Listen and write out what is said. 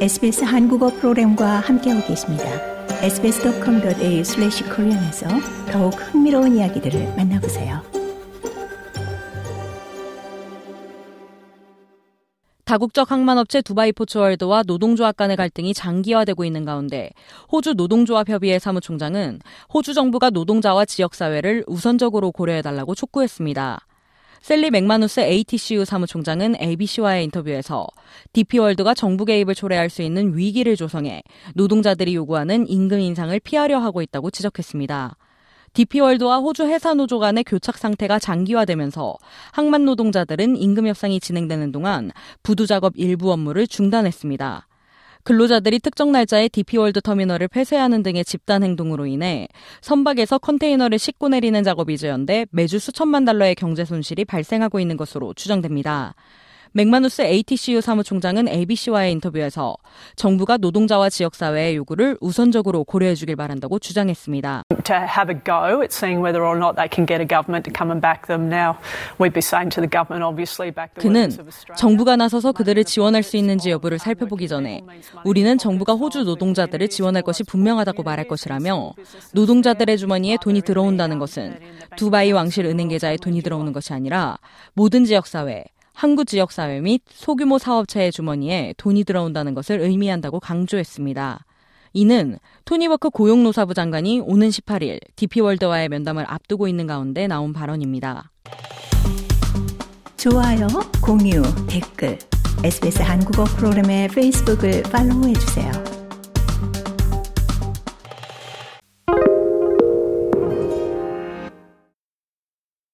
SBS 한국어 프로그램과 함께하고 계십니다. sbs.com.au/korean에서 더욱 흥미로운 이야기들을 만나보세요. 다국적 항만업체 두바이 포츠월드와 노동조합 간의 갈등이 장기화되고 있는 가운데 호주 노동조합협의회 사무총장은 호주 정부가 노동자와 지역사회를 우선적으로 고려해달라고 촉구했습니다. 셀리 맥마누스 ATCU 사무총장은 ABC와의 인터뷰에서 DP월드가 정부 개입을 초래할 수 있는 위기를 조성해 노동자들이 요구하는 임금 인상을 피하려 하고 있다고 지적했습니다. DP월드와 호주 해사노조 간의 교착 상태가 장기화되면서 항만 노동자들은 임금 협상이 진행되는 동안 부두 작업 일부 업무를 중단했습니다. 근로자들이 특정 날짜에 DP월드 터미널을 폐쇄하는 등의 집단 행동으로 인해 선박에서 컨테이너를 싣고 내리는 작업이 지연돼 매주 수천만 달러의 경제 손실이 발생하고 있는 것으로 추정됩니다. 맥마누스 ATCU 사무총장은 ABC와의 인터뷰에서 정부가 노동자와 지역사회의 요구를 우선적으로 고려해 주길 바란다고 주장했습니다. To have a go at seeing whether or not they can get a government to come and back them. Now, we'd be saying to the government obviously back the 그는 정부가 나서서 그들을 지원할 수 있는지 여부를 살펴보기 전에 우리는 정부가 호주 노동자들을 지원할 것이 분명하다고 말할 것이라며 노동자들의 주머니에 돈이 들어온다는 것은 두바이 왕실 은행 계좌에 돈이 들어오는 것이 아니라 모든 지역사회, 항구 지역 사회 및 소규모 사업체의 주머니에 돈이 들어온다는 것을 의미한다고 강조했습니다. 이는 토니버크 고용노사부 장관이 오는 18일 DP월드와의 면담을 앞두고 있는 가운데 나온 발언입니다. 좋아요, 공유, 댓글, SBS 한국어 프로그램의 페이스북을 팔로우해주세요.